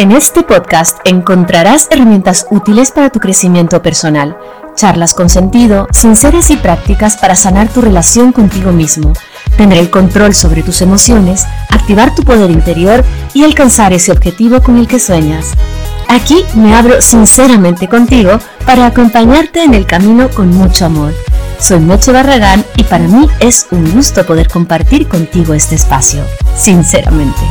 En este podcast encontrarás herramientas útiles para tu crecimiento personal, charlas con sentido, sinceras y prácticas para sanar tu relación contigo mismo, tener el control sobre tus emociones, activar tu poder interior y alcanzar ese objetivo con el que sueñas. Aquí me abro sinceramente contigo para acompañarte en el camino con mucho amor. Soy Meche Barragán y para mí es un gusto poder compartir contigo este espacio, sinceramente.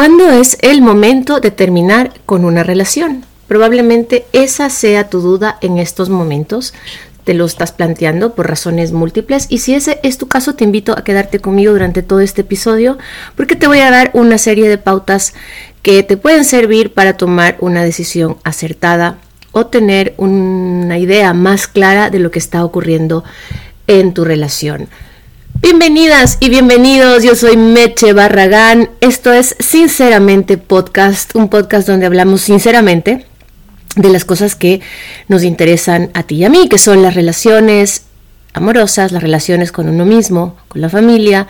¿Cuándo es el momento de terminar con una relación? Probablemente esa sea tu duda en estos momentos. Te lo estás planteando por razones múltiples y si ese es tu caso te invito a quedarte conmigo durante todo este episodio porque te voy a dar una serie de pautas que te pueden servir para tomar una decisión acertada o tener una idea más clara de lo que está ocurriendo en tu relación. Bienvenidas y bienvenidos, yo soy Meche Barragán, esto es Sinceramente Podcast, un podcast donde hablamos sinceramente de las cosas que nos interesan a ti y a mí, que son las relaciones amorosas, las relaciones con uno mismo, con la familia,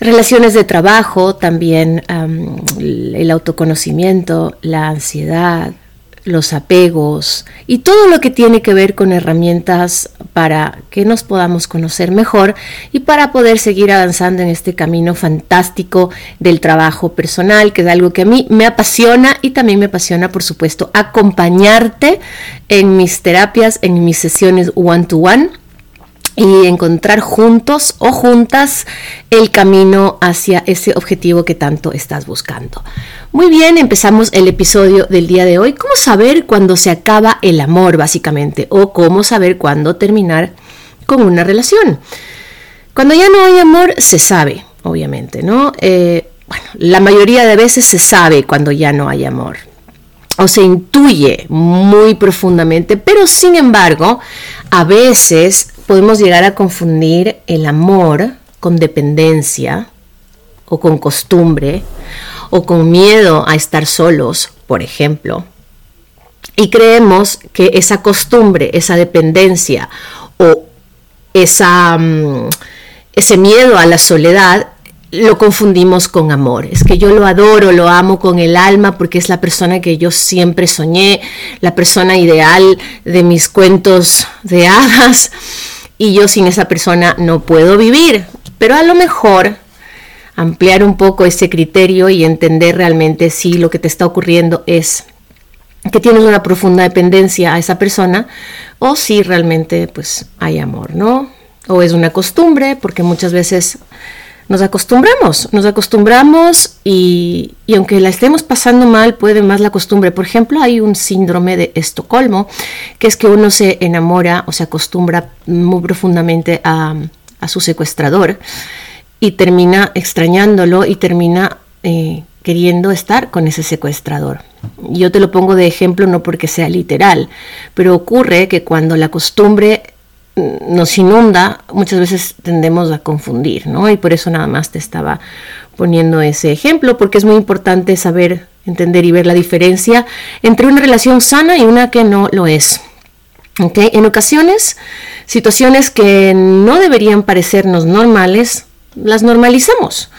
relaciones de trabajo, también el autoconocimiento, la ansiedad, los apegos y todo lo que tiene que ver con herramientas para que nos podamos conocer mejor y para poder seguir avanzando en este camino fantástico del trabajo personal, que es algo que a mí me apasiona y también me apasiona, por supuesto, acompañarte en mis terapias, en mis sesiones one-to-one. one y encontrar juntos o juntas el camino hacia ese objetivo que tanto estás buscando. Muy bien, empezamos el episodio del día de hoy. ¿Cómo saber cuándo se acaba el amor, básicamente? O cómo saber cuándo terminar con una relación. Cuando ya no hay amor, se sabe, obviamente, ¿no? Eh, bueno, la mayoría de veces se sabe cuando ya no hay amor o se intuye muy profundamente, pero sin embargo, a veces podemos llegar a confundir el amor con dependencia o con costumbre o con miedo a estar solos, por ejemplo. Y creemos que esa costumbre, esa dependencia o esa, mm, ese miedo a la soledad lo confundimos con amor. Es que yo lo adoro, lo amo con el alma porque es la persona que yo siempre soñé, la persona ideal de mis cuentos de hadas y yo sin esa persona no puedo vivir. Pero a lo mejor ampliar un poco ese criterio y entender realmente si lo que te está ocurriendo es que tienes una profunda dependencia a esa persona o si realmente pues hay amor, ¿no? O es una costumbre, porque muchas veces nos acostumbramos, nos acostumbramos y, aunque la estemos pasando mal, puede más la costumbre. Por ejemplo, hay un síndrome de Estocolmo, que es que uno se enamora o se acostumbra muy profundamente a, su secuestrador y termina extrañándolo y termina eh, queriendo estar con ese secuestrador. Yo te lo pongo de ejemplo no porque sea literal, pero ocurre que cuando la costumbre nos inunda, muchas veces tendemos a confundir, ¿no? Y por eso nada más te estaba poniendo ese ejemplo, porque es muy importante saber, entender y ver la diferencia entre una relación sana y una que no lo es. ¿Okay? En ocasiones, situaciones que no deberían parecernos normales, las normalizamos.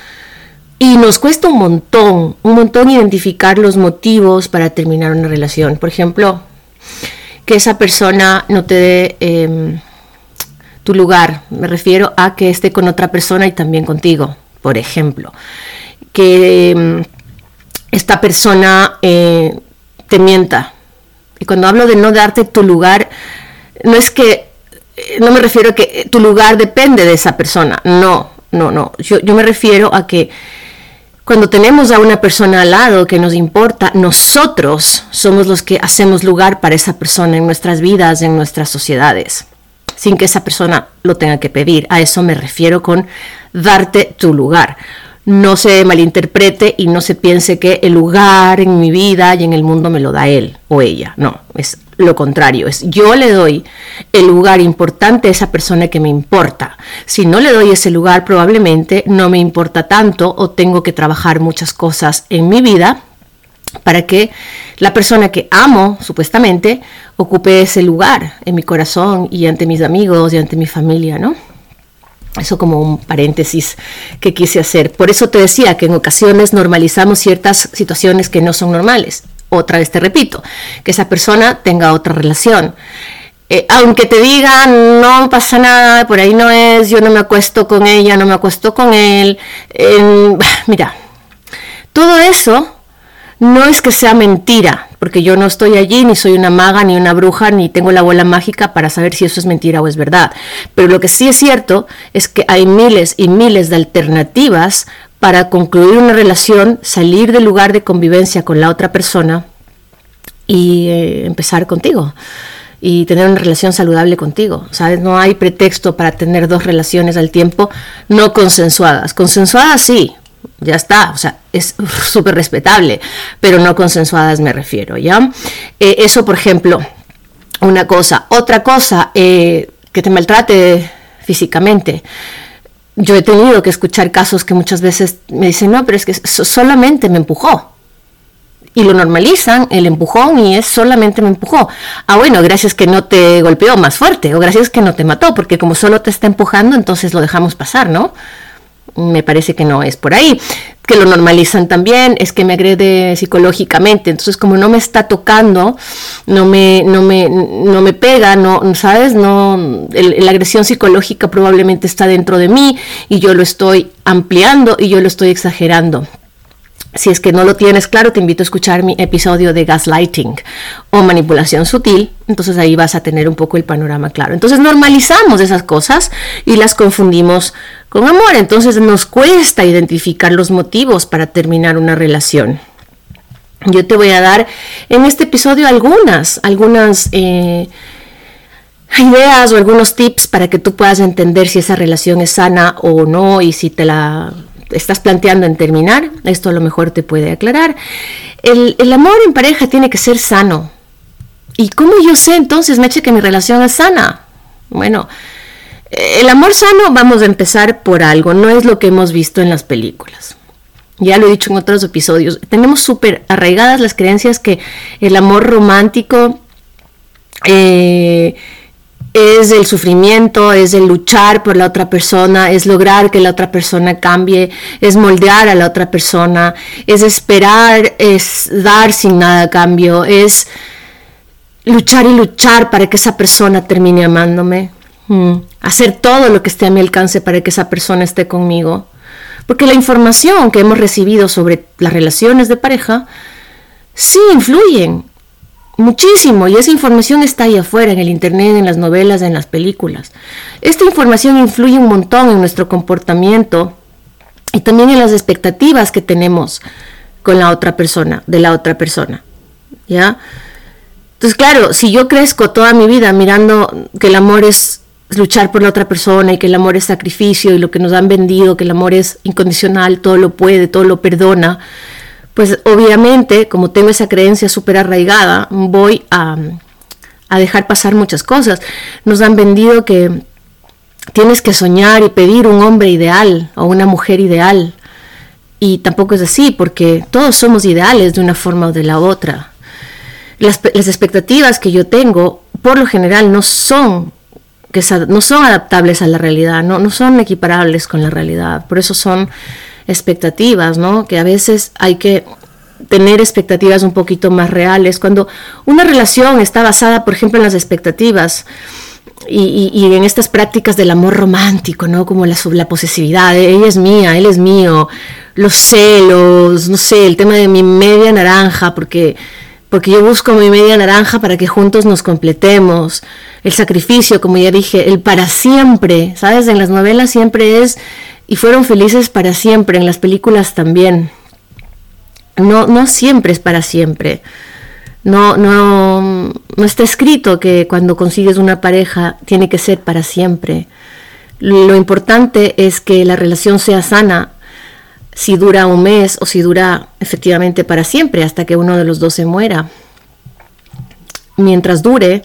Y nos cuesta un montón, un montón identificar los motivos para terminar una relación. Por ejemplo, que esa persona no te dé... Em, tu lugar. Me refiero a que esté con otra persona y también contigo, por ejemplo. Que mm, esta persona eh, te mienta. Y cuando hablo de no darte tu lugar, no es que, eh, no me refiero a que tu lugar depende de esa persona. No, no, no. Yo, yo me refiero a que cuando tenemos a una persona al lado que nos importa, nosotros somos los que hacemos lugar para esa persona en nuestras vidas, en nuestras sociedades sin que esa persona lo tenga que pedir. A eso me refiero con darte tu lugar. No se malinterprete y no se piense que el lugar en mi vida y en el mundo me lo da él o ella. No, es lo contrario. Es yo le doy el lugar importante a esa persona que me importa. Si no le doy ese lugar, probablemente no me importa tanto o tengo que trabajar muchas cosas en mi vida para que la persona que amo, supuestamente, ocupe ese lugar en mi corazón y ante mis amigos y ante mi familia, ¿no? Eso como un paréntesis que quise hacer. Por eso te decía que en ocasiones normalizamos ciertas situaciones que no son normales. Otra vez te repito, que esa persona tenga otra relación. Eh, aunque te digan no pasa nada, por ahí no es, yo no me acuesto con ella, no me acuesto con él. mira, todo eso no es que sea mentira, porque yo no estoy allí, ni soy una maga, ni una bruja, ni tengo la bola mágica para saber si eso es mentira o es verdad. Pero lo que sí es cierto es que hay miles y miles de alternativas para concluir una relación, salir del lugar de convivencia con la otra persona y eh, empezar contigo y tener una relación saludable contigo. ¿Sabes? No hay pretexto para tener dos relaciones al tiempo no consensuadas. Consensuadas sí, ya está, o sea, es súper respetable, pero no consensuadas me refiero, ¿ya? Eh, eso, por ejemplo, una cosa. Otra cosa, eh, que te maltrate físicamente. Yo he tenido que escuchar casos que muchas veces me dicen, no, pero es que solamente me empujó. Y lo normalizan, el empujón, y es solamente me empujó. Ah, bueno, gracias que no te golpeó más fuerte, o gracias que no te mató, porque como solo te está empujando, entonces lo dejamos pasar, ¿no? Me parece que no es por ahí. Que lo normalizan también, es que me agrede psicológicamente. Entonces, como no me está tocando, no me, no me, no me pega, no, ¿sabes? No, la agresión psicológica probablemente está dentro de mí y yo lo estoy ampliando y yo lo estoy exagerando. Si es que no lo tienes claro, te invito a escuchar mi episodio de gaslighting o manipulación sutil. Entonces ahí vas a tener un poco el panorama claro. Entonces normalizamos esas cosas y las confundimos con amor. Entonces nos cuesta identificar los motivos para terminar una relación. Yo te voy a dar en este episodio algunas, algunas eh, ideas o algunos tips para que tú puedas entender si esa relación es sana o no y si te la estás planteando en terminar, esto a lo mejor te puede aclarar. El, amor en pareja tiene que ser sano. ¿Y cómo yo sé entonces, Meche, que mi relación es sana? Bueno, el amor sano, vamos a empezar por algo, no es lo que hemos visto en las películas. Ya lo he dicho en otros episodios, tenemos súper arraigadas las creencias que el amor romántico eh, es el sufrimiento, es el luchar por la otra persona, es lograr que la otra persona cambie, es moldear a la otra persona, es esperar, es dar sin nada a cambio, es luchar y luchar para que esa persona termine amándome, mm, hacer todo lo que esté a mi alcance para que esa persona esté conmigo. Porque la información que hemos recibido sobre las relaciones de pareja sí influyen Muchísimo, y esa información está ahí afuera, en el Internet, en las novelas, en las películas. Esta información influye un montón en nuestro comportamiento y también en las expectativas que tenemos con la otra persona, de la otra persona. ¿Ya? Entonces, claro, si yo crezco toda mi vida mirando que el amor es luchar por la otra persona y que el amor es sacrificio y lo que nos han vendido, que el amor es incondicional, todo lo puede, todo lo perdona, pues obviamente, como tengo esa creencia súper arraigada, voy a, dejar pasar muchas cosas. Nos han vendido que tienes que soñar y pedir un hombre ideal o una mujer ideal. Y tampoco es así, porque todos somos ideales de una forma o de la otra. Las, expectativas que yo tengo, por lo general, no son, que, no son adaptables a la realidad, no, no son equiparables con la realidad. Por eso son expectativas, ¿no? Que a veces hay que tener expectativas un poquito más reales. Cuando una relación está basada, por ejemplo, en las expectativas y, en estas prácticas del amor romántico, ¿no? Como la, la posesividad, ella es mía, él es mío, los celos, no sé, el tema de mi media naranja, porque, porque yo busco mi media naranja para que juntos nos completemos. El sacrificio, como ya dije, el para siempre, ¿sabes? En las novelas siempre es y fueron felices para siempre, en las películas también. No, no siempre es para siempre. No, no, no está escrito que cuando consigues una pareja tiene que ser para siempre. Lo importante es que la relación sea sana si dura un mes o si dura efectivamente para siempre, hasta que uno de los dos se muera. Mientras dure,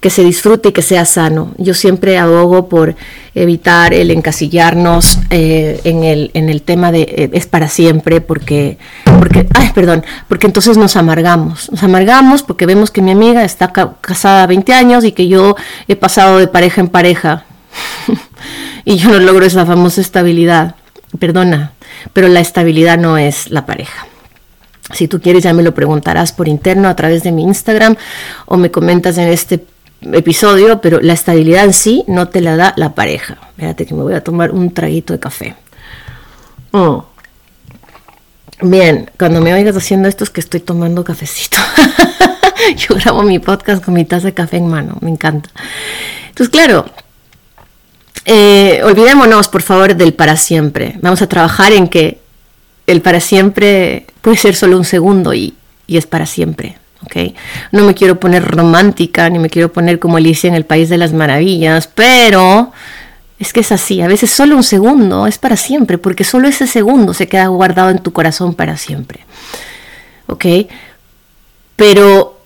que se disfrute y que sea sano. Yo siempre abogo por evitar el encasillarnos eh, en, el, en el tema de eh, es para siempre, porque, porque, ay, perdón, porque entonces nos amargamos. Nos amargamos porque vemos que mi amiga está casada 20 años y que yo he pasado de pareja en pareja. y yo no logro esa famosa estabilidad. Perdona, pero la estabilidad no es la pareja. Si tú quieres ya me lo preguntarás por interno a través de mi Instagram o me comentas en este episodio, pero la estabilidad en sí no te la da la pareja. Espérate que me voy a tomar un traguito de café. Oh. Bien, cuando me oigas haciendo esto es que estoy tomando cafecito. Yo grabo mi podcast con mi taza de café en mano, me encanta. Entonces, claro, eh, olvidémonos, por favor, del para siempre. Vamos a trabajar en que el para siempre puede ser solo un segundo y, es para siempre. ¿Okay? No me quiero poner romántica, ni me quiero poner como Alicia en el País de las Maravillas, pero es que es así. A veces solo un segundo es para siempre, porque solo ese segundo se queda guardado en tu corazón para siempre. ¿Ok? Pero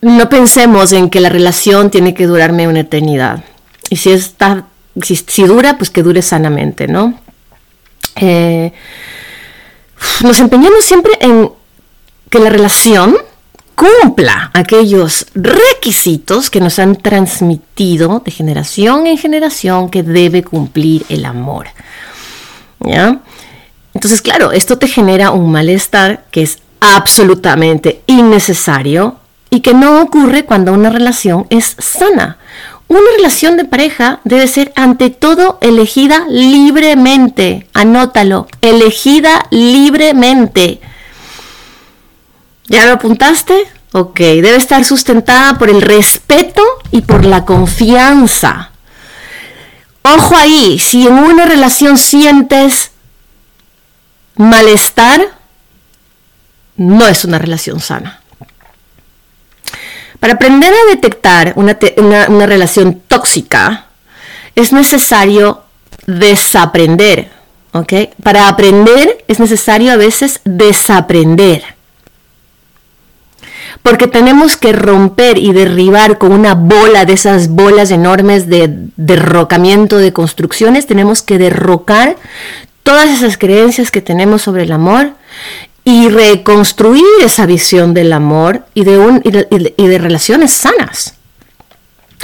no pensemos en que la relación tiene que durarme una eternidad. Y si está si, dura, pues que dure sanamente, ¿no? Eh, nos empeñamos siempre en que la relación cumpla aquellos requisitos que nos han transmitido de generación en generación que debe cumplir el amor. ¿Ya? Entonces, claro, esto te genera un malestar que es absolutamente innecesario y que no ocurre cuando una relación es sana. Una relación de pareja debe ser ante todo elegida libremente. Anótalo, elegida libremente. ¿Ya lo apuntaste? Ok, debe estar sustentada por el respeto y por la confianza. Ojo ahí, si en una relación sientes malestar, no es una relación sana. Para aprender a detectar una, relación tóxica, es necesario desaprender. ¿ok? Para aprender es necesario a veces desaprender. Porque tenemos que romper y derribar con una bola de esas bolas enormes de derrocamiento de construcciones, tenemos que derrocar todas esas creencias que tenemos sobre el amor y reconstruir esa visión del amor y de, un, y de, relaciones sanas,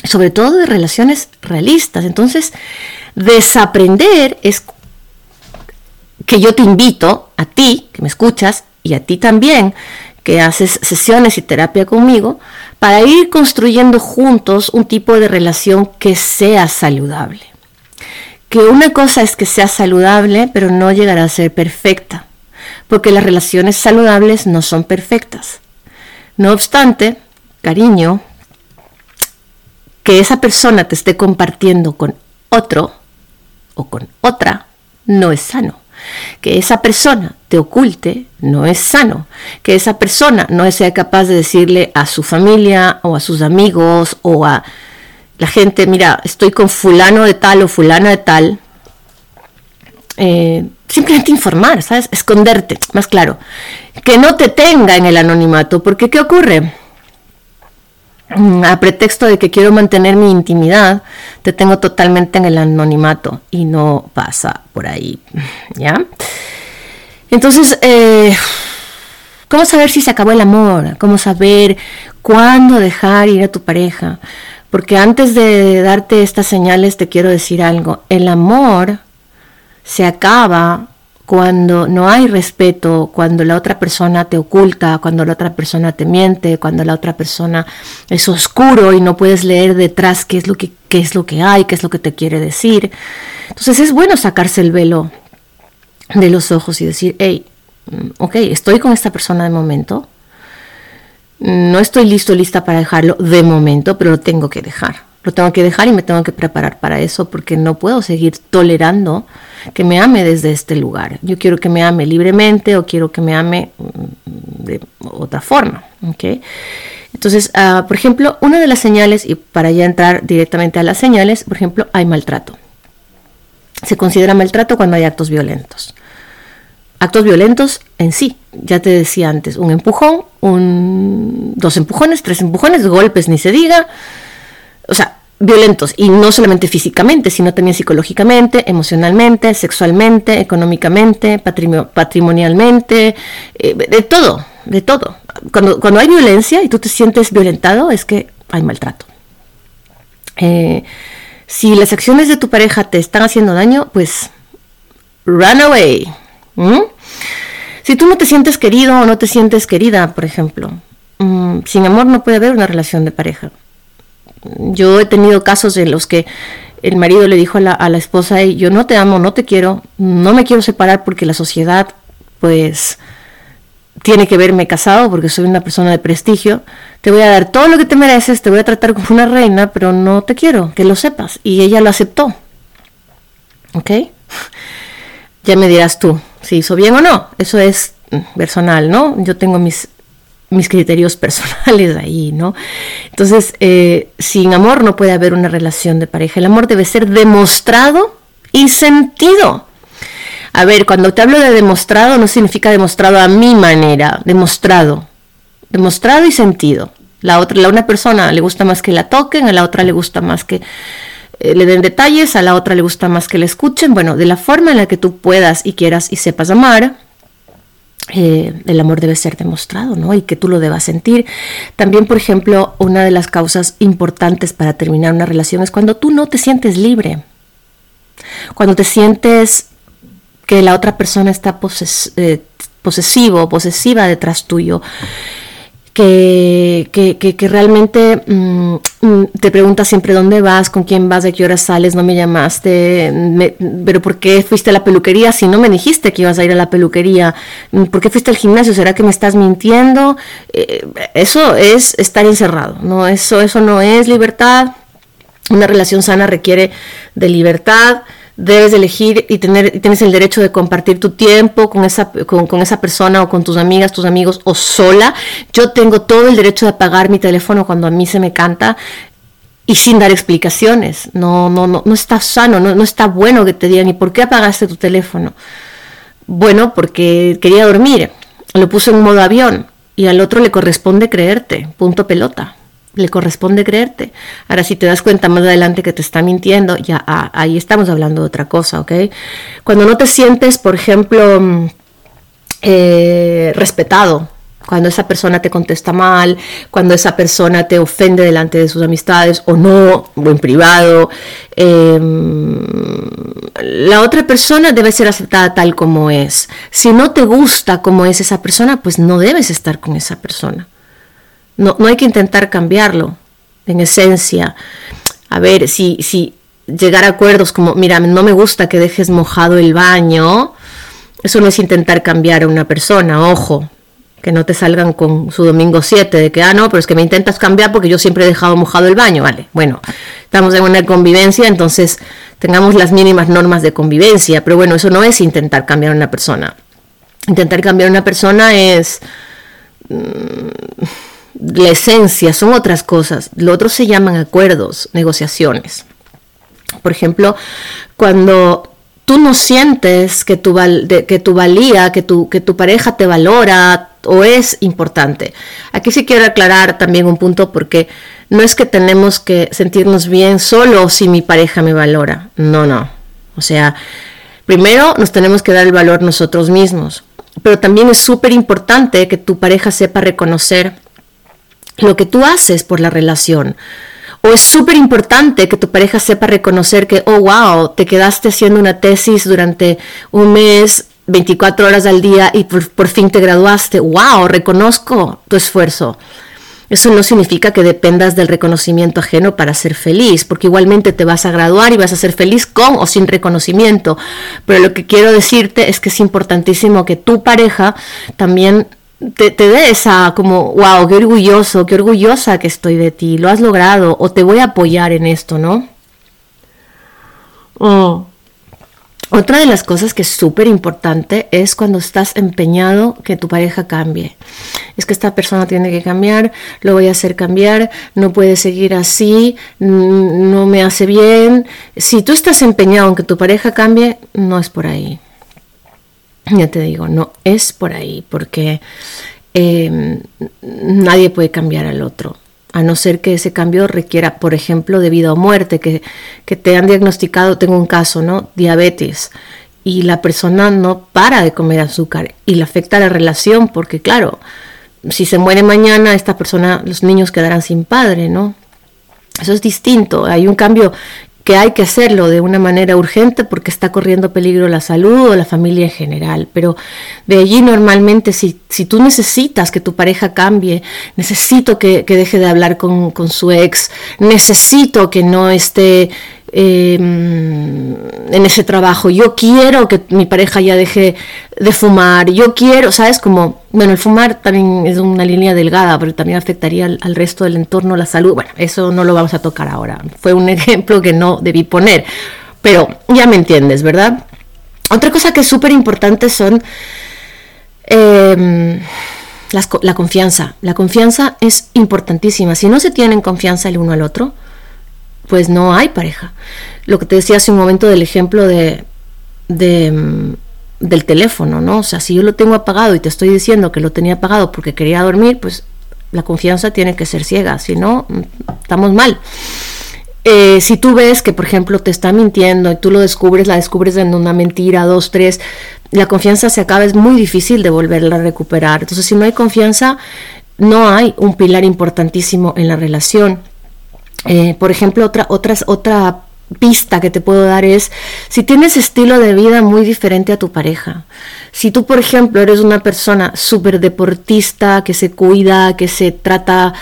sobre todo de relaciones realistas. Entonces, desaprender es que yo te invito a ti, que me escuchas, y a ti también, que haces sesiones y terapia conmigo, para ir construyendo juntos un tipo de relación que sea saludable. Que una cosa es que sea saludable, pero no llegará a ser perfecta porque las relaciones saludables no son perfectas. No obstante, cariño, que esa persona te esté compartiendo con otro o con otra no es sano. Que esa persona te oculte no es sano. Que esa persona no sea capaz de decirle a su familia o a sus amigos o a la gente, mira, estoy con fulano de tal o fulana de tal, eh, simplemente informar, ¿sabes? Esconderte, más claro. Que no te tenga en el anonimato, porque ¿qué ocurre? Mm, a pretexto de que quiero mantener mi intimidad, te tengo totalmente en el anonimato y no pasa por ahí, ¿ya? Entonces, eh, ¿cómo saber si se acabó el amor? ¿Cómo saber cuándo dejar ir a tu pareja? Porque antes de darte estas señales te quiero decir algo. El amor se acaba cuando no hay respeto, cuando la otra persona te oculta, cuando la otra persona te miente, cuando la otra persona es oscuro y no puedes leer detrás qué es lo que, qué es lo que hay, qué es lo que te quiere decir. Entonces es bueno sacarse el velo de los ojos y decir, hey, mm, ok, estoy con esta persona de momento, no estoy listo, lista para dejarlo de momento, pero lo tengo que dejar. Lo tengo que dejar y me tengo que preparar para eso porque no puedo seguir tolerando que me ame desde este lugar. Yo quiero que me ame libremente o quiero que me ame mm, de otra forma. ¿okay? Entonces, ah, por ejemplo, una de las señales, y para ya entrar directamente a las señales, por ejemplo, hay maltrato. Se considera maltrato cuando hay actos violentos. Actos violentos en sí, ya te decía antes, un empujón, un, dos empujones, tres empujones, golpes ni se diga. O sea, violentos y no solamente físicamente, sino también psicológicamente, emocionalmente, sexualmente, económicamente, patrimonialmente, eh, de todo, de todo. Cuando, cuando hay violencia y tú te sientes violentado es que hay maltrato. Eh, Si las acciones de tu pareja te están haciendo daño, pues run away. Si tú no te sientes querido o no te sientes querida, por ejemplo, mm, sin amor no puede haber una relación de pareja. Yo he tenido casos en los que el marido le dijo a la, a la esposa, yo no te amo, no te quiero, no me quiero separar porque la sociedad, pues, tiene que verme casado porque soy una persona de prestigio, te voy a dar todo lo que te mereces, te voy a tratar como una reina, pero no te quiero, que lo sepas. Y ella lo aceptó. ¿Ok? Ya me dirás tú si hizo bien o no. Eso es personal, ¿no? Yo tengo mis, mis criterios personales ahí, ¿no? Entonces, eh, sin amor no puede haber una relación de pareja. El amor debe ser demostrado y sentido. A ver, cuando te hablo de demostrado, no significa demostrado a mi manera, demostrado. Demostrado y sentido. La otra, la una persona le gusta más que la toquen, a la otra le gusta más que eh, le den detalles, a la otra le gusta más que le escuchen. Bueno, de la forma en la que tú puedas y quieras y sepas amar, eh, el amor debe ser demostrado, ¿no? Y que tú lo debas sentir. También, por ejemplo, una de las causas importantes para terminar una relación es cuando tú no te sientes libre. Cuando te sientes que la otra persona está eh, posesivo posesiva detrás tuyo, que, que, realmente mm, mm, te pregunta siempre dónde vas, con quién vas, de qué hora sales, no me llamaste, pero ¿por qué fuiste a la peluquería si no me dijiste que ibas a ir a la peluquería? Mm, ¿Por qué fuiste al gimnasio? ¿Será que me estás mintiendo? Eh, eso es estar encerrado, ¿no? Eso, eso no es libertad. Una relación sana requiere de libertad, debes elegir y tener tienes el derecho de compartir tu tiempo con esa, con, esa persona o con tus amigas, tus amigos o sola. Yo tengo todo el derecho de apagar mi teléfono cuando a mí se me canta y sin dar explicaciones. No, no, no, no está sano, no, no está bueno que te digan, ¿y por qué apagaste tu teléfono? Bueno, porque quería dormir. Lo puse en modo avión y al otro le corresponde creerte. Punto pelota le corresponde creerte. Ahora, si te das cuenta más adelante que te está mintiendo, ya ah, ahí estamos hablando de otra cosa, ¿ok? Cuando no te sientes, por ejemplo, mm, eh, respetado, cuando esa persona te contesta mal, cuando esa persona te ofende delante de sus amistades o no, o en privado, em, la otra persona debe ser aceptada tal como es. Si no te gusta como es esa persona, pues no debes estar con esa persona. No, no hay que intentar cambiarlo, en esencia. A ver, si, si llegar a acuerdos como, mira, no me gusta que dejes mojado el baño, eso no es intentar cambiar a una persona, ojo, que no te salgan con su domingo 7 de que, ah, no, pero es que me intentas cambiar porque yo siempre he dejado mojado el baño, vale. Bueno, estamos en una convivencia, entonces tengamos las mínimas normas de convivencia, pero bueno, eso no es intentar cambiar a una persona. Intentar cambiar a una persona es... Mm, la esencia, son otras cosas. Lo otro se llaman acuerdos, negociaciones. Por ejemplo, cuando tú no sientes que tu, que tu valía, que tu, que tu pareja te valora o es importante. Aquí sí quiero aclarar también un punto porque no es que tenemos que sentirnos bien solo si mi pareja me valora. No, no. O sea, primero nos tenemos que dar el valor nosotros mismos. Pero también es súper importante que tu pareja sepa reconocer lo que tú haces por la relación. O es súper importante que tu pareja sepa reconocer que, oh, wow, te quedaste haciendo una tesis durante un mes, 24 horas al día y por, fin te graduaste. Wow, reconozco tu esfuerzo. Eso no significa que dependas del reconocimiento ajeno para ser feliz, porque igualmente te vas a graduar y vas a ser feliz con o sin reconocimiento. Pero lo que quiero decirte es que es importantísimo que tu pareja también te, te dé esa como, wow, qué orgulloso, qué orgullosa que estoy de ti, lo has logrado o te voy a apoyar en esto, ¿no? Oh. Otra de las cosas que es súper importante es cuando estás empeñado que tu pareja cambie. Es que esta persona tiene que cambiar, lo voy a hacer cambiar, no puede seguir así, no me hace bien. Si tú estás empeñado en que tu pareja cambie, no es por ahí ya te digo, no es por ahí, porque em, nadie puede cambiar al otro, a no ser que ese cambio requiera, por ejemplo, de vida o muerte, que, que te han diagnosticado, tengo un caso, ¿no? Diabetes, y la persona no para de comer azúcar y le afecta la relación, porque claro, si se muere mañana, esta persona, los niños quedarán sin padre, ¿no? Eso es distinto, hay un cambio que hay que hacerlo de una manera urgente porque está corriendo peligro la salud o la familia en general. Pero de allí normalmente si, si tú necesitas que tu pareja cambie, necesito que, deje de hablar con, con su ex, necesito que no esté Em, en ese trabajo. Yo quiero que mi pareja ya deje de fumar. Yo quiero, ¿sabes? Como, bueno, el fumar también es una línea delgada, pero también afectaría al, resto del entorno, la salud. Bueno, eso no lo vamos a tocar ahora. Fue un ejemplo que no debí poner. Pero ya me entiendes, ¿verdad? Otra cosa que es súper importante son em, la confianza. La confianza es importantísima. Si no se tienen confianza el uno al otro, pues no hay pareja. Lo que te decía hace un momento del ejemplo de, mm, del teléfono, ¿no? O sea, si yo lo tengo apagado y te estoy diciendo que lo tenía apagado porque quería dormir, pues la confianza tiene que ser ciega, si no, mm, estamos mal. Eh, si tú ves que, por ejemplo, te está mintiendo y tú lo descubres, la descubres en una mentira, dos, tres, la confianza se acaba, es muy difícil de volverla a recuperar. Entonces, si no hay confianza, no hay un pilar importantísimo en la relación. Eh, por ejemplo, otra, otras, otra pista que te puedo dar es si tienes estilo de vida muy diferente a tu pareja. Si tú, por ejemplo, eres una persona súper deportista, que se cuida, que se trata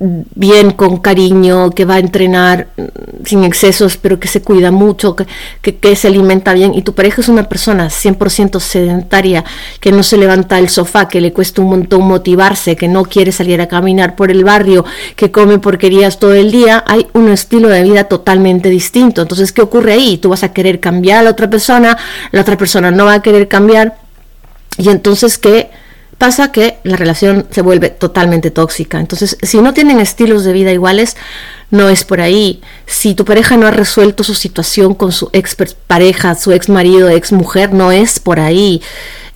bien, con cariño, que va a entrenar mm, sin excesos, pero que se cuida mucho, que, que, se alimenta bien, y tu pareja es una persona 100% sedentaria, que no se levanta del sofá, que le cuesta un montón motivarse, que no quiere salir a caminar por el barrio, que come porquerías todo el día, hay un estilo de vida totalmente distinto. Entonces, ¿qué ocurre ahí? Tú vas a querer cambiar a la otra persona, la otra persona no va a querer cambiar, y entonces, ¿qué? Pasa que la relación se vuelve totalmente tóxica. Entonces, si no tienen estilos de vida iguales, no es por ahí. Si tu pareja no ha resuelto su situación con su ex pareja, su ex marido, ex mujer, no es por ahí.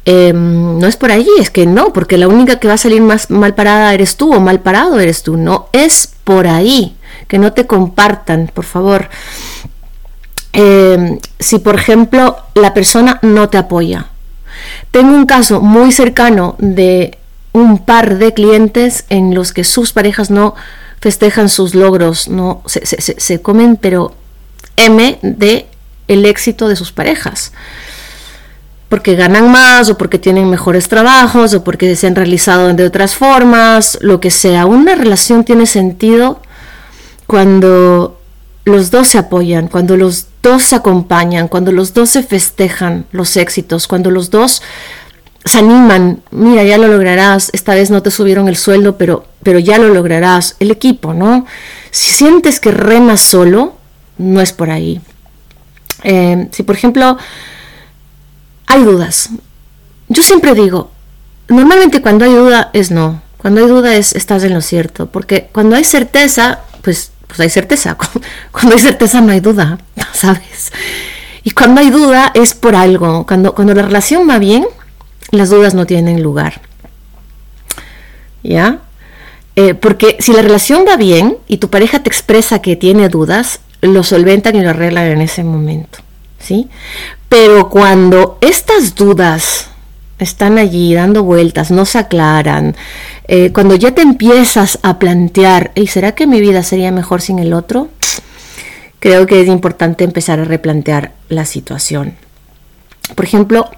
Em, no es por ahí, es que no, porque la única que va a salir más mal parada eres tú o mal parado eres tú. No es por ahí. Que no te compartan, por favor. Em, si, por ejemplo, la persona no te apoya, tengo un caso muy cercano de un par de clientes en los que sus parejas no festejan sus logros, no se, comen, pero M de el éxito de sus parejas. Porque ganan más, o porque tienen mejores trabajos, o porque se han realizado de otras formas, lo que sea. Una relación tiene sentido cuando los dos se apoyan, cuando los dos se acompañan, cuando los dos se festejan los éxitos, cuando los dos se animan, mira, ya lo lograrás, esta vez no te subieron el sueldo, pero, pero ya lo lograrás, el equipo, ¿no? Si sientes que remas solo, no es por ahí. Eh, si por ejemplo hay dudas, yo siempre digo, normalmente cuando hay duda es no, cuando hay duda es estás en lo cierto, porque cuando hay certeza, pues pues hay certeza. Cuando hay certeza no hay duda, ¿sabes? Y cuando hay duda es por algo. Cuando, cuando la relación va bien, las dudas no tienen lugar. ¿Ya? Eh, porque si la relación va bien y tu pareja te expresa que tiene dudas, lo solventan y lo arreglan en ese momento. ¿Sí? Pero cuando estas dudas están allí dando vueltas, no se aclaran, eh, cuando ya te empiezas a plantear, ¿y será que mi vida sería mejor sin el otro? Creo que es importante empezar a replantear la situación. Por ejemplo,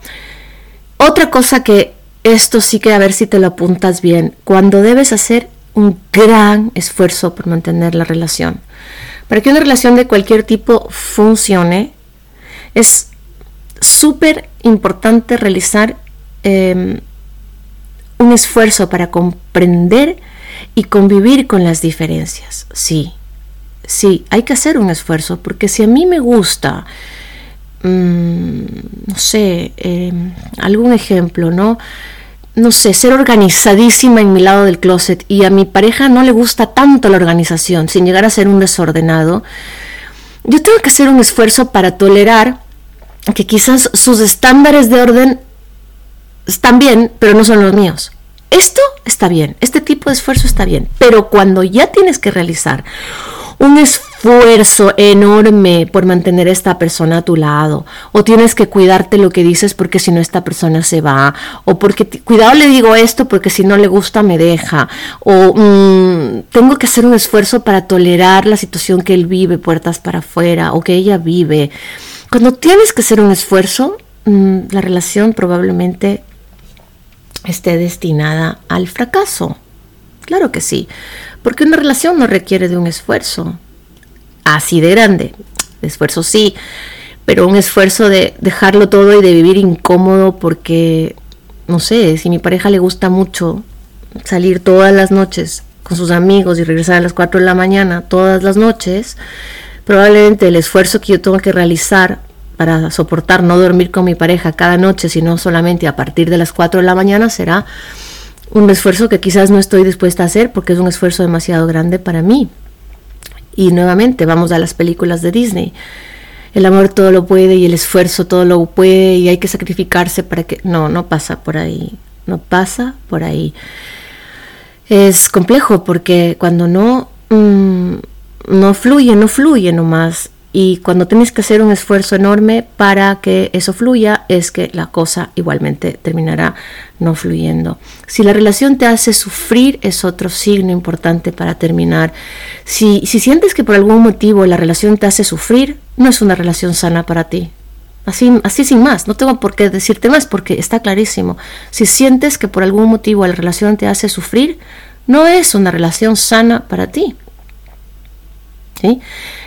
otra cosa que esto sí que a ver si te lo apuntas bien, cuando debes hacer un gran esfuerzo por mantener la relación. Para que una relación de cualquier tipo funcione, es súper importante realizar Em, un esfuerzo para comprender y convivir con las diferencias. Sí, sí, hay que hacer un esfuerzo, porque si a mí me gusta, mm, no sé, em, algún ejemplo, ¿no? No sé, ser organizadísima en mi lado del closet y a mi pareja no le gusta tanto la organización, sin llegar a ser un desordenado, yo tengo que hacer un esfuerzo para tolerar que quizás sus estándares de orden están bien, pero no son los míos. Esto está bien, este tipo de esfuerzo está bien, pero cuando ya tienes que realizar un esfuerzo enorme por mantener a esta persona a tu lado, o tienes que cuidarte lo que dices porque si no esta persona se va, o porque cuidado le digo esto porque si no le gusta me deja, o mm, tengo que hacer un esfuerzo para tolerar la situación que él vive puertas para afuera o que ella vive. Cuando tienes que hacer un esfuerzo, mm, la relación probablemente esté destinada al fracaso. Claro que sí, porque una relación no requiere de un esfuerzo así de grande. Esfuerzo sí, pero un esfuerzo de dejarlo todo y de vivir incómodo porque, no sé, si mi pareja le gusta mucho salir todas las noches con sus amigos y regresar a las 4 de la mañana todas las noches, probablemente el esfuerzo que yo tengo que realizar para soportar no dormir con mi pareja cada noche, sino solamente a partir de las 4 de la mañana será un esfuerzo que quizás no estoy dispuesta a hacer porque es un esfuerzo demasiado grande para mí. Y nuevamente vamos a las películas de Disney. El amor todo lo puede y el esfuerzo todo lo puede y hay que sacrificarse para que... No, no pasa por ahí. No pasa por ahí. Es complejo porque cuando no, mm, no fluye, no fluye nomás y cuando tienes que hacer un esfuerzo enorme para que eso fluya, es que la cosa igualmente terminará no fluyendo. Si la relación te hace sufrir, es otro signo importante para terminar. Si, si sientes que por algún motivo la relación te hace sufrir, no es una relación sana para ti. Así, así sin más, no tengo por qué decirte más porque está clarísimo. Si sientes que por algún motivo la relación te hace sufrir, no es una relación sana para ti.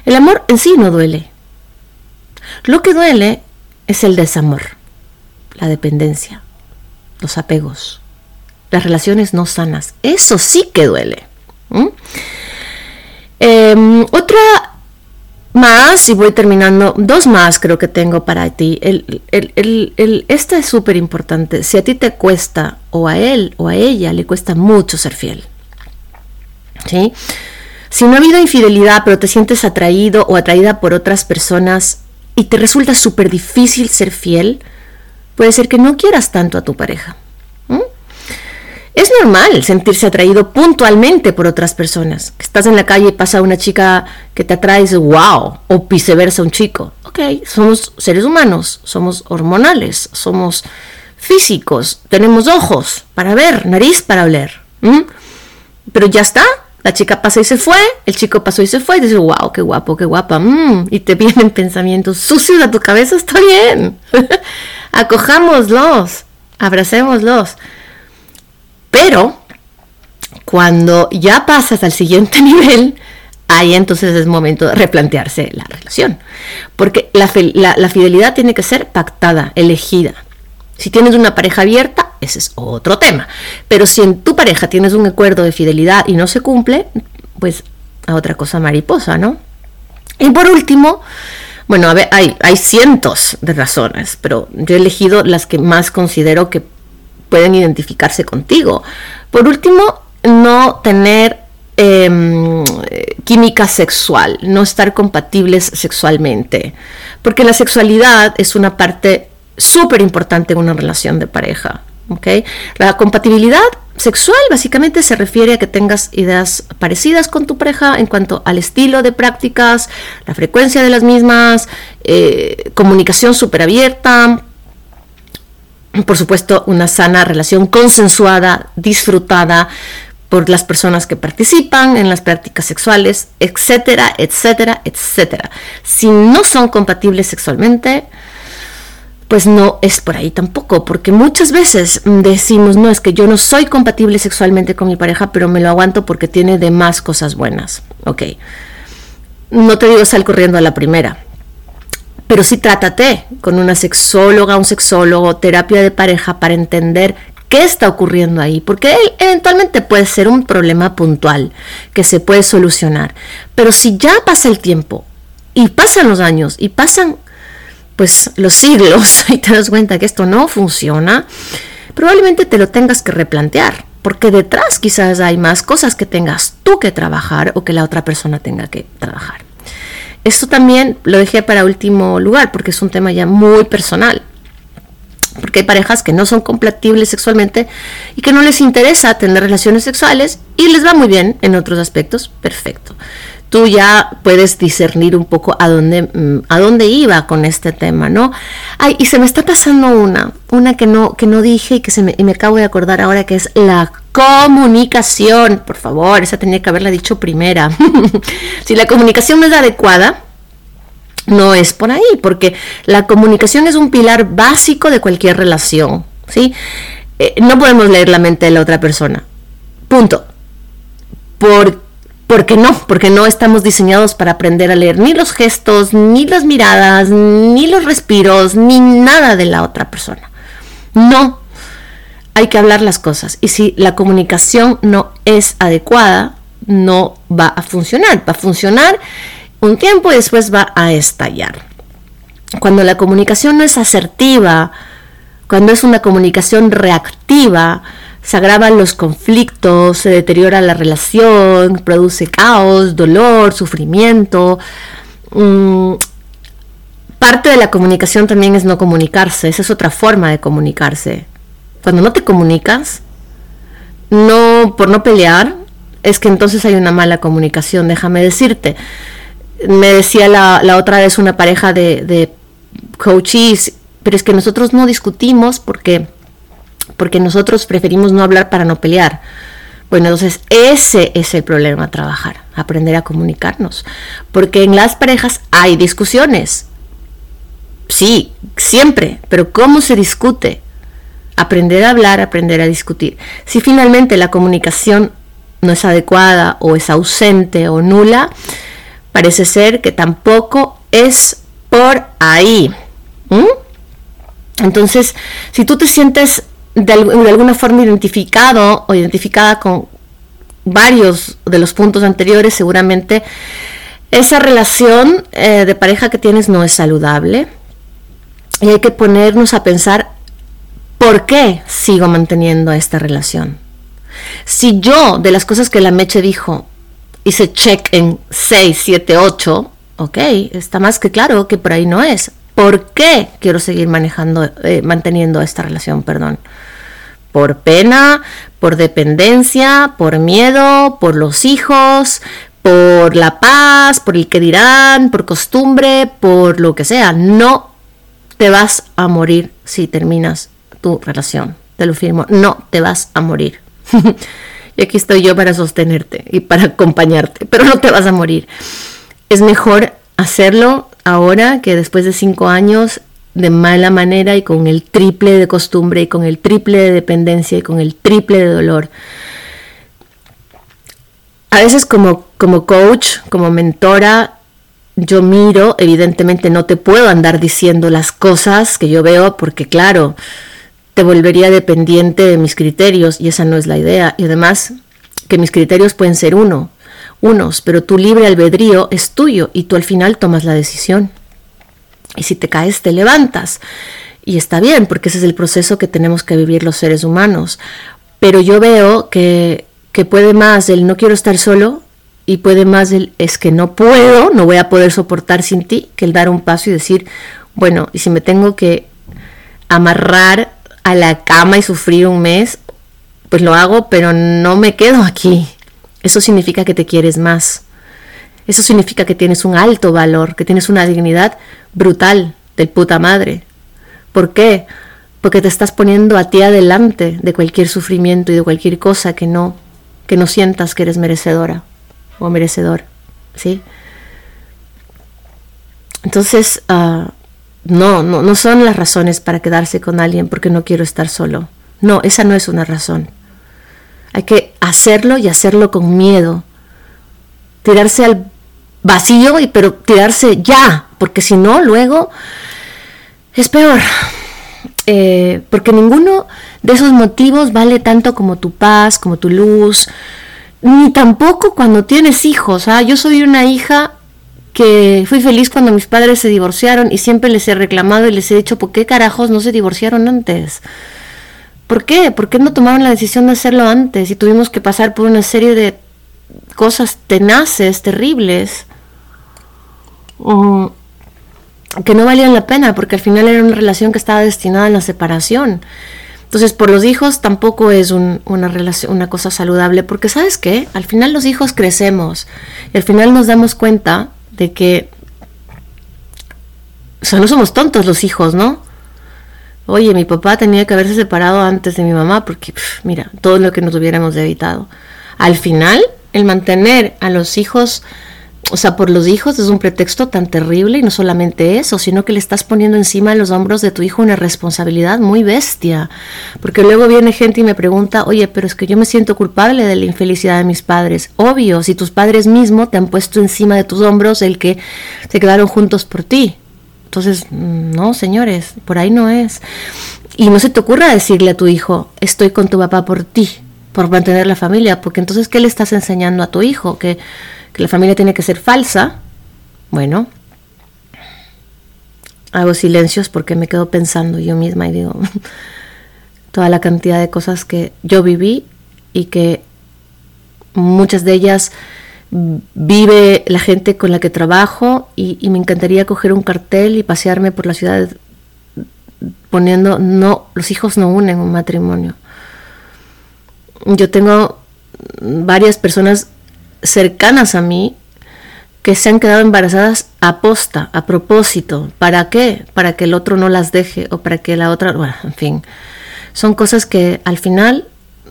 El amor en sí no duele. Lo que duele es el desamor, la dependencia, los apegos, las relaciones no sanas. Eso sí que duele. Em, otra más, y voy terminando, dos más creo que tengo para ti. Esta es súper importante. Si a ti te cuesta, o a él o a ella le cuesta mucho ser fiel. ¿Sí? Si no ha habido infidelidad, pero te sientes atraído o atraída por otras personas y te resulta súper difícil ser fiel, puede ser que no quieras tanto a tu pareja. Es normal sentirse atraído puntualmente por otras personas. Estás en la calle y pasa una chica que te atrae y dices, wow, o viceversa un chico. Ok, somos seres humanos, somos hormonales, somos físicos, tenemos ojos para ver, nariz para oler. Pero ya está, la chica pasó y se fue, el chico pasó y se fue, y dices, wow, qué guapo, qué guapa, mm", y te vienen pensamientos sucios a tu cabeza, está bien. Acojámoslos, abracémoslos. Pero cuando ya pasas al siguiente nivel, ahí entonces es momento de replantearse la relación. Porque la, la fidelidad tiene que ser pactada, elegida. Si tienes una pareja abierta, ese es otro tema. Pero si en tu pareja tienes un acuerdo de fidelidad y no se cumple, pues a otra cosa mariposa, ¿no? Y por último, bueno, a ver, hay, hay cientos de razones, pero yo he elegido las que más considero que pueden identificarse contigo. Por último, no tener em, química sexual, no estar compatibles sexualmente, porque la sexualidad es una parte súper importante en una relación de pareja. La compatibilidad sexual básicamente se refiere a que tengas ideas parecidas con tu pareja en cuanto al estilo de prácticas, la frecuencia de las mismas, eh, comunicación súper abierta, por supuesto una sana relación consensuada, disfrutada por las personas que participan en las prácticas sexuales, etcétera, etcétera, etcétera. Si no son compatibles sexualmente, pues no es por ahí tampoco, porque muchas veces decimos, no, es que yo no soy compatible sexualmente con mi pareja, pero me lo aguanto porque tiene demás cosas buenas. Ok, no te digo sal corriendo a la primera, pero sí trátate con una sexóloga, un sexólogo, terapia de pareja para entender qué está ocurriendo ahí, porque eventualmente puede ser un problema puntual que se puede solucionar, pero si ya pasa el tiempo y pasan los años y pasan pues los siglos y te das cuenta que esto no funciona, probablemente te lo tengas que replantear, porque detrás quizás hay más cosas que tengas tú que trabajar o que la otra persona tenga que trabajar. Esto también lo dejé para último lugar porque es un tema ya muy personal. Porque hay parejas que no son compatibles sexualmente y que no les interesa tener relaciones sexuales y les va muy bien en otros aspectos, perfecto. Tú ya puedes discernir un poco a dónde, mm, a dónde iba con este tema, ¿no? Ay, y se me está pasando una, una que no, que no dije y que se me, y me acabo de acordar ahora que es la comunicación. Por favor, esa tenía que haberla dicho primera. si la comunicación no es adecuada, no es por ahí, porque la comunicación es un pilar básico de cualquier relación, ¿sí? Eh, no podemos leer la mente de la otra persona. Punto. Por, porque no, porque no estamos diseñados para aprender a leer ni los gestos, ni las miradas, ni los respiros, ni nada de la otra persona. No, hay que hablar las cosas. Y si la comunicación no es adecuada, no va a funcionar. Va a funcionar un tiempo y después va a estallar. Cuando la comunicación no es asertiva, cuando es una comunicación reactiva, se agravan los conflictos, se deteriora la relación, produce caos, dolor, sufrimiento. Mm, parte de la comunicación también es no comunicarse, esa es otra forma de comunicarse. Cuando no te comunicas, no por no pelear, es que entonces hay una mala comunicación, déjame decirte. Me decía la, otra vez una pareja de, de coaches, pero es que nosotros no discutimos porque porque nosotros preferimos no hablar para no pelear. Bueno, entonces ese es el problema trabajar, aprender a comunicarnos. Porque en las parejas hay discusiones. Sí, siempre, pero ¿cómo se discute? Aprender a hablar, aprender a discutir. Si finalmente la comunicación no es adecuada o es ausente o nula, parece ser que tampoco es por ahí. Entonces, si tú te sientes de, alguna forma identificado o identificada con varios de los puntos anteriores, seguramente esa relación eh, de pareja que tienes no es saludable. Y hay que ponernos a pensar, ¿por qué sigo manteniendo esta relación? Si yo, de las cosas que la Meche dijo, hice check en 6, 7, 8, ok, está más que claro que por ahí no es. ¿Por qué quiero seguir manejando, eh, manteniendo esta relación? Perdón por pena, por dependencia, por miedo, por los hijos, por la paz, por el que dirán, por costumbre, por lo que sea. No te vas a morir si terminas tu relación. Te lo firmo. No te vas a morir. y aquí estoy yo para sostenerte y para acompañarte, pero no te vas a morir. Es mejor hacerlo ahora que después de cinco años de mala manera y con el triple de costumbre y con el triple de dependencia y con el triple de dolor. A veces como, como coach, como mentora, yo miro, evidentemente no te puedo andar diciendo las cosas que yo veo porque claro, te volvería dependiente de mis criterios y esa no es la idea. Y además que mis criterios pueden ser uno, unos, pero tu libre albedrío es tuyo y tú al final tomas la decisión. Y si te caes, te levantas. Y está bien, porque ese es el proceso que tenemos que vivir los seres humanos. Pero yo veo que, que puede más el no quiero estar solo y puede más el es que no puedo, no voy a poder soportar sin ti, que el dar un paso y decir, bueno, y si me tengo que amarrar a la cama y sufrir un mes, pues lo hago, pero no me quedo aquí. Eso significa que te quieres más. Eso significa que tienes un alto valor, que tienes una dignidad brutal del puta madre. ¿Por qué? Porque te estás poniendo a ti adelante de cualquier sufrimiento y de cualquier cosa que no, que no sientas que eres merecedora o merecedor. ¿Sí? Entonces, ah, no, no, no son las razones para quedarse con alguien porque no quiero estar solo. No, esa no es una razón. Hay que hacerlo y hacerlo con miedo. Tirarse al vacío, y, pero tirarse ya, porque si no, luego es peor. Eh, porque ninguno de esos motivos vale tanto como tu paz, como tu luz, ni tampoco cuando tienes hijos. ¿ah? Yo soy una hija que fui feliz cuando mis padres se divorciaron y siempre les he reclamado y les he dicho, ¿por qué carajos no se divorciaron antes? ¿Por qué? ¿Por qué no tomaron la decisión de hacerlo antes y tuvimos que pasar por una serie de cosas tenaces, terribles? que no valían la pena porque al final era una relación que estaba destinada a la separación. Entonces, por los hijos tampoco es una relación, una cosa saludable, porque sabes qué, al final los hijos crecemos y al final nos damos cuenta de que, no somos tontos los hijos, ¿no? Oye, mi papá tenía que haberse separado antes de mi mamá porque, mira, todo lo que nos hubiéramos evitado. Al final, el mantener a los hijos o sea, por los hijos es un pretexto tan terrible y no solamente eso, sino que le estás poniendo encima de los hombros de tu hijo una responsabilidad muy bestia. Porque luego viene gente y me pregunta, oye, pero es que yo me siento culpable de la infelicidad de mis padres. Obvio, si tus padres mismos te han puesto encima de tus hombros el que se quedaron juntos por ti. Entonces, no, señores, por ahí no es. Y no se te ocurra decirle a tu hijo, estoy con tu papá por ti, por mantener la familia, porque entonces, ¿qué le estás enseñando a tu hijo? Que que la familia tiene que ser falsa, bueno, hago silencios porque me quedo pensando yo misma y digo toda la cantidad de cosas que yo viví y que muchas de ellas vive la gente con la que trabajo y, me encantaría coger un cartel y pasearme por la ciudad poniendo no los hijos no unen un matrimonio yo tengo varias personas cercanas a mí que se han quedado embarazadas a posta, a propósito. ¿Para qué? Para que el otro no las deje o para que la otra, bueno, en fin. Son cosas que al final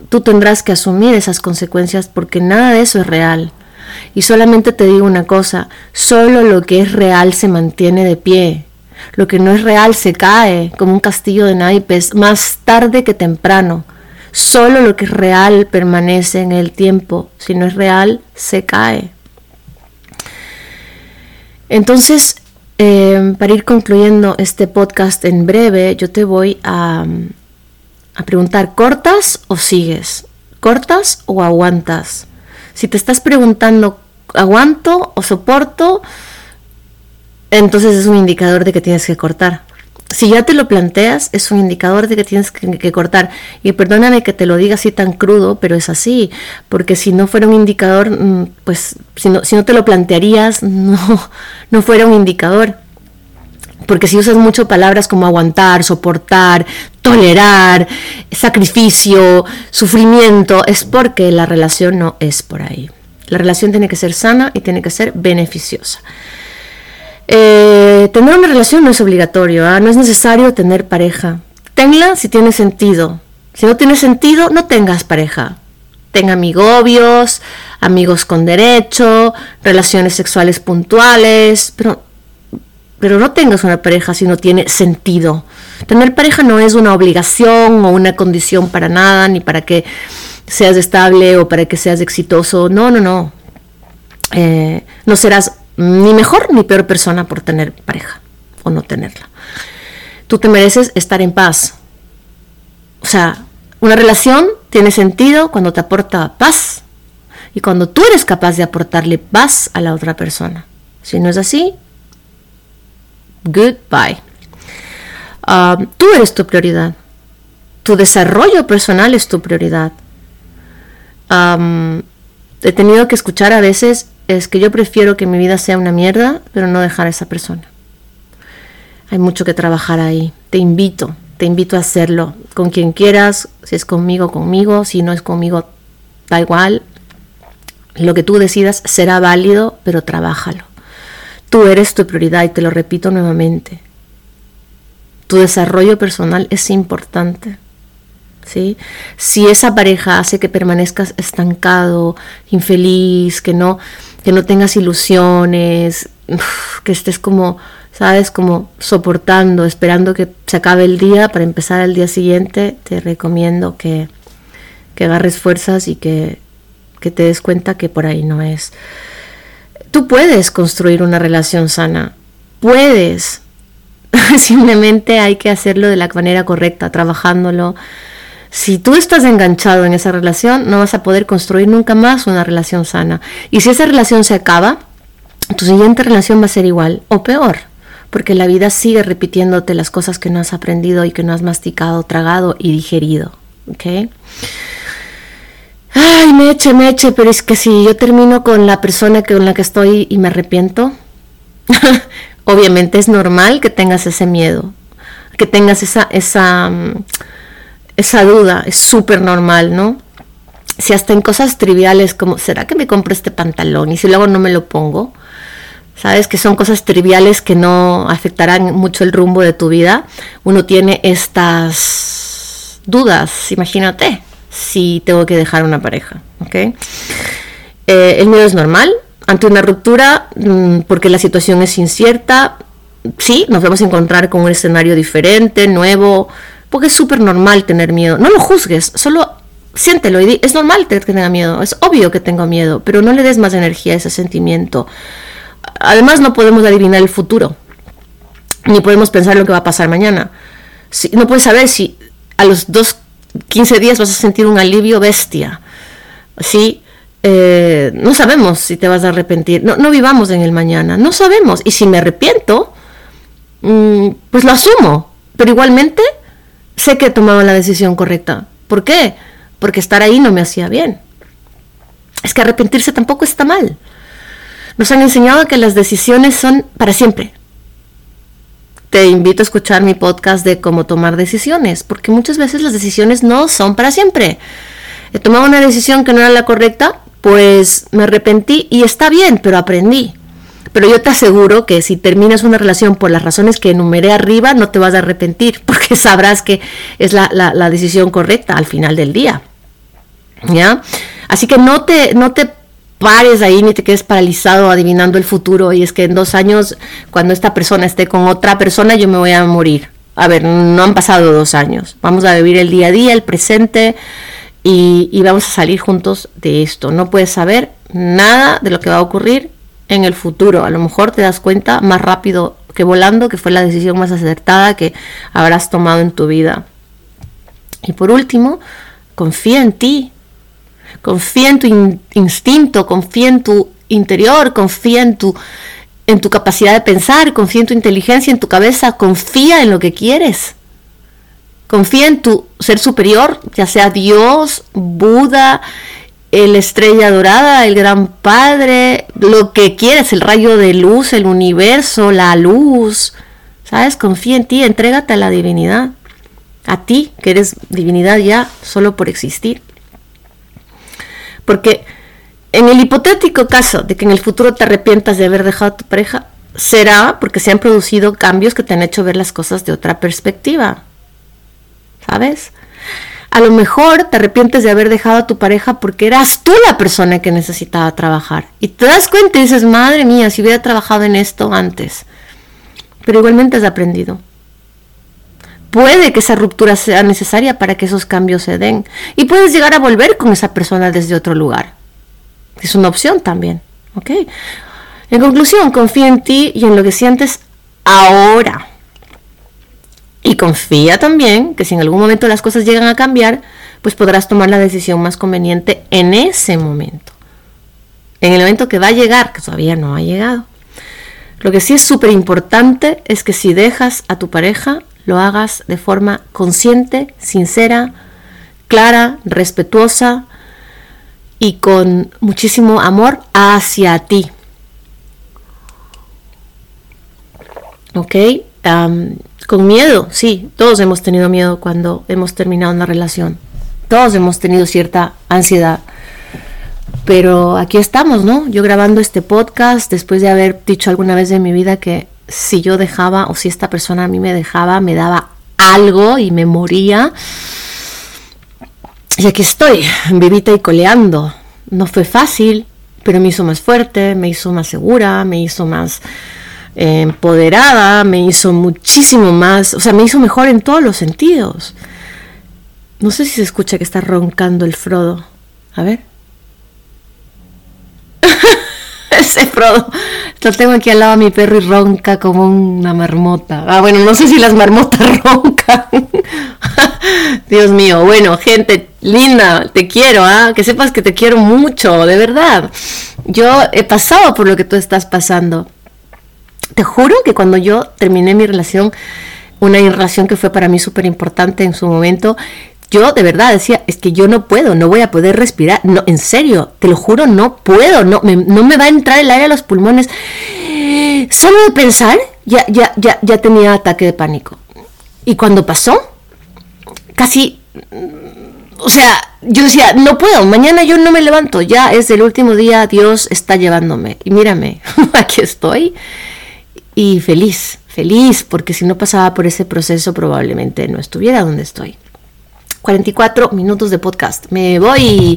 tú tendrás que asumir esas consecuencias porque nada de eso es real. Y solamente te digo una cosa, solo lo que es real se mantiene de pie. Lo que no es real se cae como un castillo de naipes más tarde que temprano. Solo lo que es real permanece en el tiempo. Si no es real, se cae. Entonces, em, para ir concluyendo este podcast en breve, yo te voy a, a preguntar, ¿cortas o sigues? ¿Cortas o aguantas? Si te estás preguntando, ¿aguanto o soporto? Entonces es un indicador de que tienes que cortar si ya te lo planteas, es un indicador de que tienes que, cortar. Y perdóname que te lo diga así tan crudo, pero es así. Porque si no fuera un indicador, mm, pues si no, si no te lo plantearías, no, no fuera un indicador. Porque si usas mucho palabras como aguantar, soportar, tolerar, sacrificio, sufrimiento, es porque la relación no es por ahí. La relación tiene que ser sana y tiene que ser beneficiosa. Eh, tener una relación no es obligatorio, ¿ah? no es necesario tener pareja. Tenla si tiene sentido. Si no tiene sentido, no tengas pareja. Ten amigobios, amigos con derecho, relaciones sexuales puntuales, pero, pero no tengas una pareja si no tiene sentido. Tener pareja no es una obligación o una condición para nada, ni para que seas estable o para que seas exitoso. No, no, no. Eh, no serás ni mejor ni peor persona por tener pareja o no tenerla. Tú te mereces estar en paz. O sea, una relación tiene sentido cuando te aporta paz y cuando tú eres capaz de aportarle paz a la otra persona. Si no es así, goodbye. Um, tú eres tu prioridad. Tu desarrollo personal es tu prioridad. Um, he tenido que escuchar a veces es que yo prefiero que mi vida sea una mierda, pero no dejar a esa persona. Hay mucho que trabajar ahí. Te invito, te invito a hacerlo con quien quieras, si es conmigo, conmigo, si no es conmigo, da igual. Lo que tú decidas será válido, pero trabájalo. Tú eres tu prioridad y te lo repito nuevamente. Tu desarrollo personal es importante. ¿Sí? Si esa pareja hace que permanezcas estancado, infeliz, que no, que no tengas ilusiones, que estés como, sabes, como soportando, esperando que se acabe el día para empezar el día siguiente, te recomiendo que, que agarres fuerzas y que, que te des cuenta que por ahí no es. Tú puedes construir una relación sana, puedes. Simplemente hay que hacerlo de la manera correcta, trabajándolo, si tú estás enganchado en esa relación, no vas a poder construir nunca más una relación sana. Y si esa relación se acaba, tu siguiente relación va a ser igual o peor, porque la vida sigue repitiéndote las cosas que no has aprendido y que no has masticado, tragado y digerido. ¿Ok? Ay, me eche, me eche, pero es que si yo termino con la persona con la que estoy y me arrepiento, obviamente es normal que tengas ese miedo, que tengas esa, esa, mm, esa duda, es súper normal, ¿no? Si hasta en cosas triviales como, ¿será que me compro este pantalón? Y si luego no me lo pongo, ¿sabes? Que son cosas triviales que no afectarán mucho el rumbo de tu vida. Uno tiene estas dudas, imagínate, si tengo que dejar una pareja, ¿ok? Eh, el miedo es normal, ante una ruptura, mm, porque la situación es incierta, sí, nos vamos a encontrar con un escenario diferente, nuevo, porque es súper normal tener miedo. No lo juzgues, solo siéntelo y di, es normal que tenga miedo, es obvio que tengo miedo, pero no le des más energía a ese sentimiento. Además, no podemos adivinar el futuro, ni podemos pensar lo que va a pasar mañana. Si, no puedes saber si a los dos, 15 días vas a sentir un alivio bestia. ¿sí? Eh, no sabemos si te vas a arrepentir. No, vivamos en el mañana, no sabemos. Y si me arrepiento, mm, pues lo asumo. Pero igualmente sé que he tomado la decisión correcta. ¿Por qué? Porque estar ahí no me hacía bien. Es que arrepentirse tampoco está mal. Nos han enseñado que las decisiones son para siempre. Te invito a escuchar mi podcast de cómo tomar decisiones, porque muchas veces las decisiones no son para siempre. He tomado una decisión que no era la correcta, pues me arrepentí y está bien, pero aprendí. Pero yo te aseguro que si terminas una relación por las razones que enumeré arriba, no te vas a arrepentir, porque sabrás que es la, decisión correcta al final del día. ¿Ya? Así que no te, no te pares ahí ni te quedes paralizado adivinando el futuro y es que en dos años, cuando esta persona esté con otra persona, yo me voy a morir. A ver, no han pasado dos años. Vamos a vivir el día a día, el presente y, y vamos a salir juntos de esto. No puedes saber nada de lo que va a ocurrir en el futuro. A lo mejor te das cuenta más rápido que volando que fue la decisión más acertada que habrás tomado en tu vida. Y por último, confía en ti, confía en tu instinto, confía en tu interior, confía en tu, en tu capacidad de pensar, confía en tu inteligencia, en tu cabeza, confía en lo que quieres. Confía en tu ser superior, ya sea Dios, Buda, el estrella dorada, el gran padre, lo que quieres, el rayo de luz, el universo, la luz. ¿Sabes? Confía en ti, entrégate a la divinidad. A ti, que eres divinidad ya solo por existir. Porque en el hipotético caso de que en el futuro te arrepientas de haber dejado a tu pareja, será porque se han producido cambios que te han hecho ver las cosas de otra perspectiva. ¿Sabes? A lo mejor te arrepientes de haber dejado a tu pareja porque eras tú la persona que necesitaba trabajar. Y te das cuenta y dices, madre mía, si hubiera trabajado en esto antes. Pero igualmente has aprendido puede que esa ruptura sea necesaria para que esos cambios se den. Y puedes llegar a volver con esa persona desde otro lugar. Es una opción también. ¿Ok? En conclusión, confía en ti y en lo que sientes ahora. Y confía también que si en algún momento las cosas llegan a cambiar, pues podrás tomar la decisión más conveniente en ese momento. En el momento que va a llegar, que todavía no ha llegado. Lo que sí es súper importante es que si dejas a tu pareja, lo hagas de forma consciente, sincera, clara, respetuosa y con muchísimo amor hacia ti. ¿Ok? con miedo, sí, todos hemos tenido miedo cuando hemos terminado una relación. Todos hemos tenido cierta ansiedad. Pero aquí estamos, ¿no? Yo grabando este podcast después de haber dicho alguna vez en mi vida que si yo dejaba o si esta persona a mí me dejaba, me daba algo y me moría. Y aquí estoy, vivita y coleando. No fue fácil, pero me hizo más fuerte, me hizo más segura, me hizo más eh, empoderada, me hizo muchísimo más, o sea, me hizo mejor en todos los sentidos. No sé si se escucha que está roncando el Frodo. A ver. ese Frodo. Lo tengo aquí al lado a mi perro y ronca como una marmota. Ah, bueno, no sé si las marmotas roncan. Dios mío, bueno, gente linda, te quiero, ¿ah? que sepas que te quiero mucho, de verdad. Yo he pasado por lo que tú estás pasando. Te juro que cuando yo terminé mi relación, una relación que fue para mí súper importante en su momento, yo de verdad decía, es que yo no puedo, no voy a poder respirar, no, en serio, te lo juro, no puedo, no me, no me va a entrar el aire a los pulmones. Solo de pensar, ya, ya, ya, ya tenía ataque de pánico. Y cuando pasó, casi o sea, yo decía, no puedo, mañana yo no me levanto, ya es el último día, Dios está llevándome. Y mírame, aquí estoy y feliz, feliz, porque si no pasaba por ese proceso probablemente no estuviera donde estoy. 44 minutos de podcast. Me voy.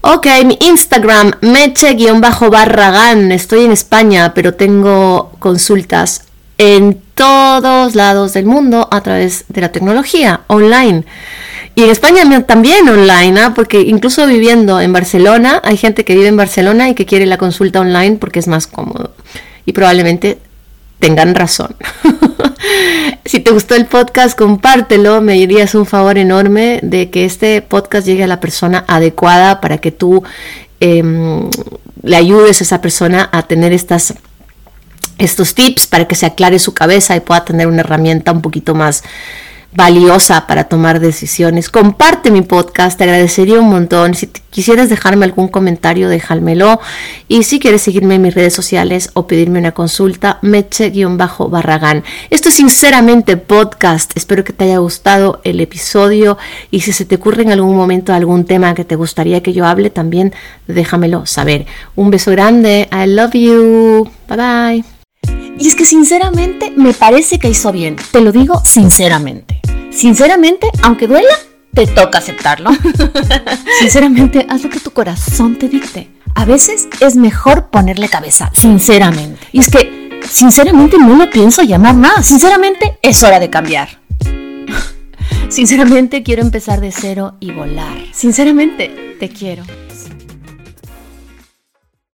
Ok, mi Instagram, meche-barragán. Estoy en España, pero tengo consultas en todos lados del mundo a través de la tecnología online. Y en España también online, ¿ah? porque incluso viviendo en Barcelona, hay gente que vive en Barcelona y que quiere la consulta online porque es más cómodo. Y probablemente tengan razón. si te gustó el podcast, compártelo. Me harías un favor enorme de que este podcast llegue a la persona adecuada para que tú em, le ayudes a esa persona a tener estas estos tips para que se aclare su cabeza y pueda tener una herramienta un poquito más valiosa para tomar decisiones. Comparte mi podcast, te agradecería un montón. Si quisieras dejarme algún comentario, déjamelo. Y si quieres seguirme en mis redes sociales o pedirme una consulta, meche-barragán. Esto es sinceramente podcast. Espero que te haya gustado el episodio y si se te ocurre en algún momento algún tema que te gustaría que yo hable, también déjamelo saber. Un beso grande. I love you. Bye bye. Y es que sinceramente me parece que hizo bien. Te lo digo sinceramente. Sinceramente, aunque duela, te toca aceptarlo. sinceramente, haz lo que tu corazón te dicte. A veces es mejor ponerle cabeza, sinceramente. Y es que, sinceramente, no lo pienso llamar nada. Sinceramente, es hora de cambiar. Sinceramente, quiero empezar de cero y volar. Sinceramente, te quiero.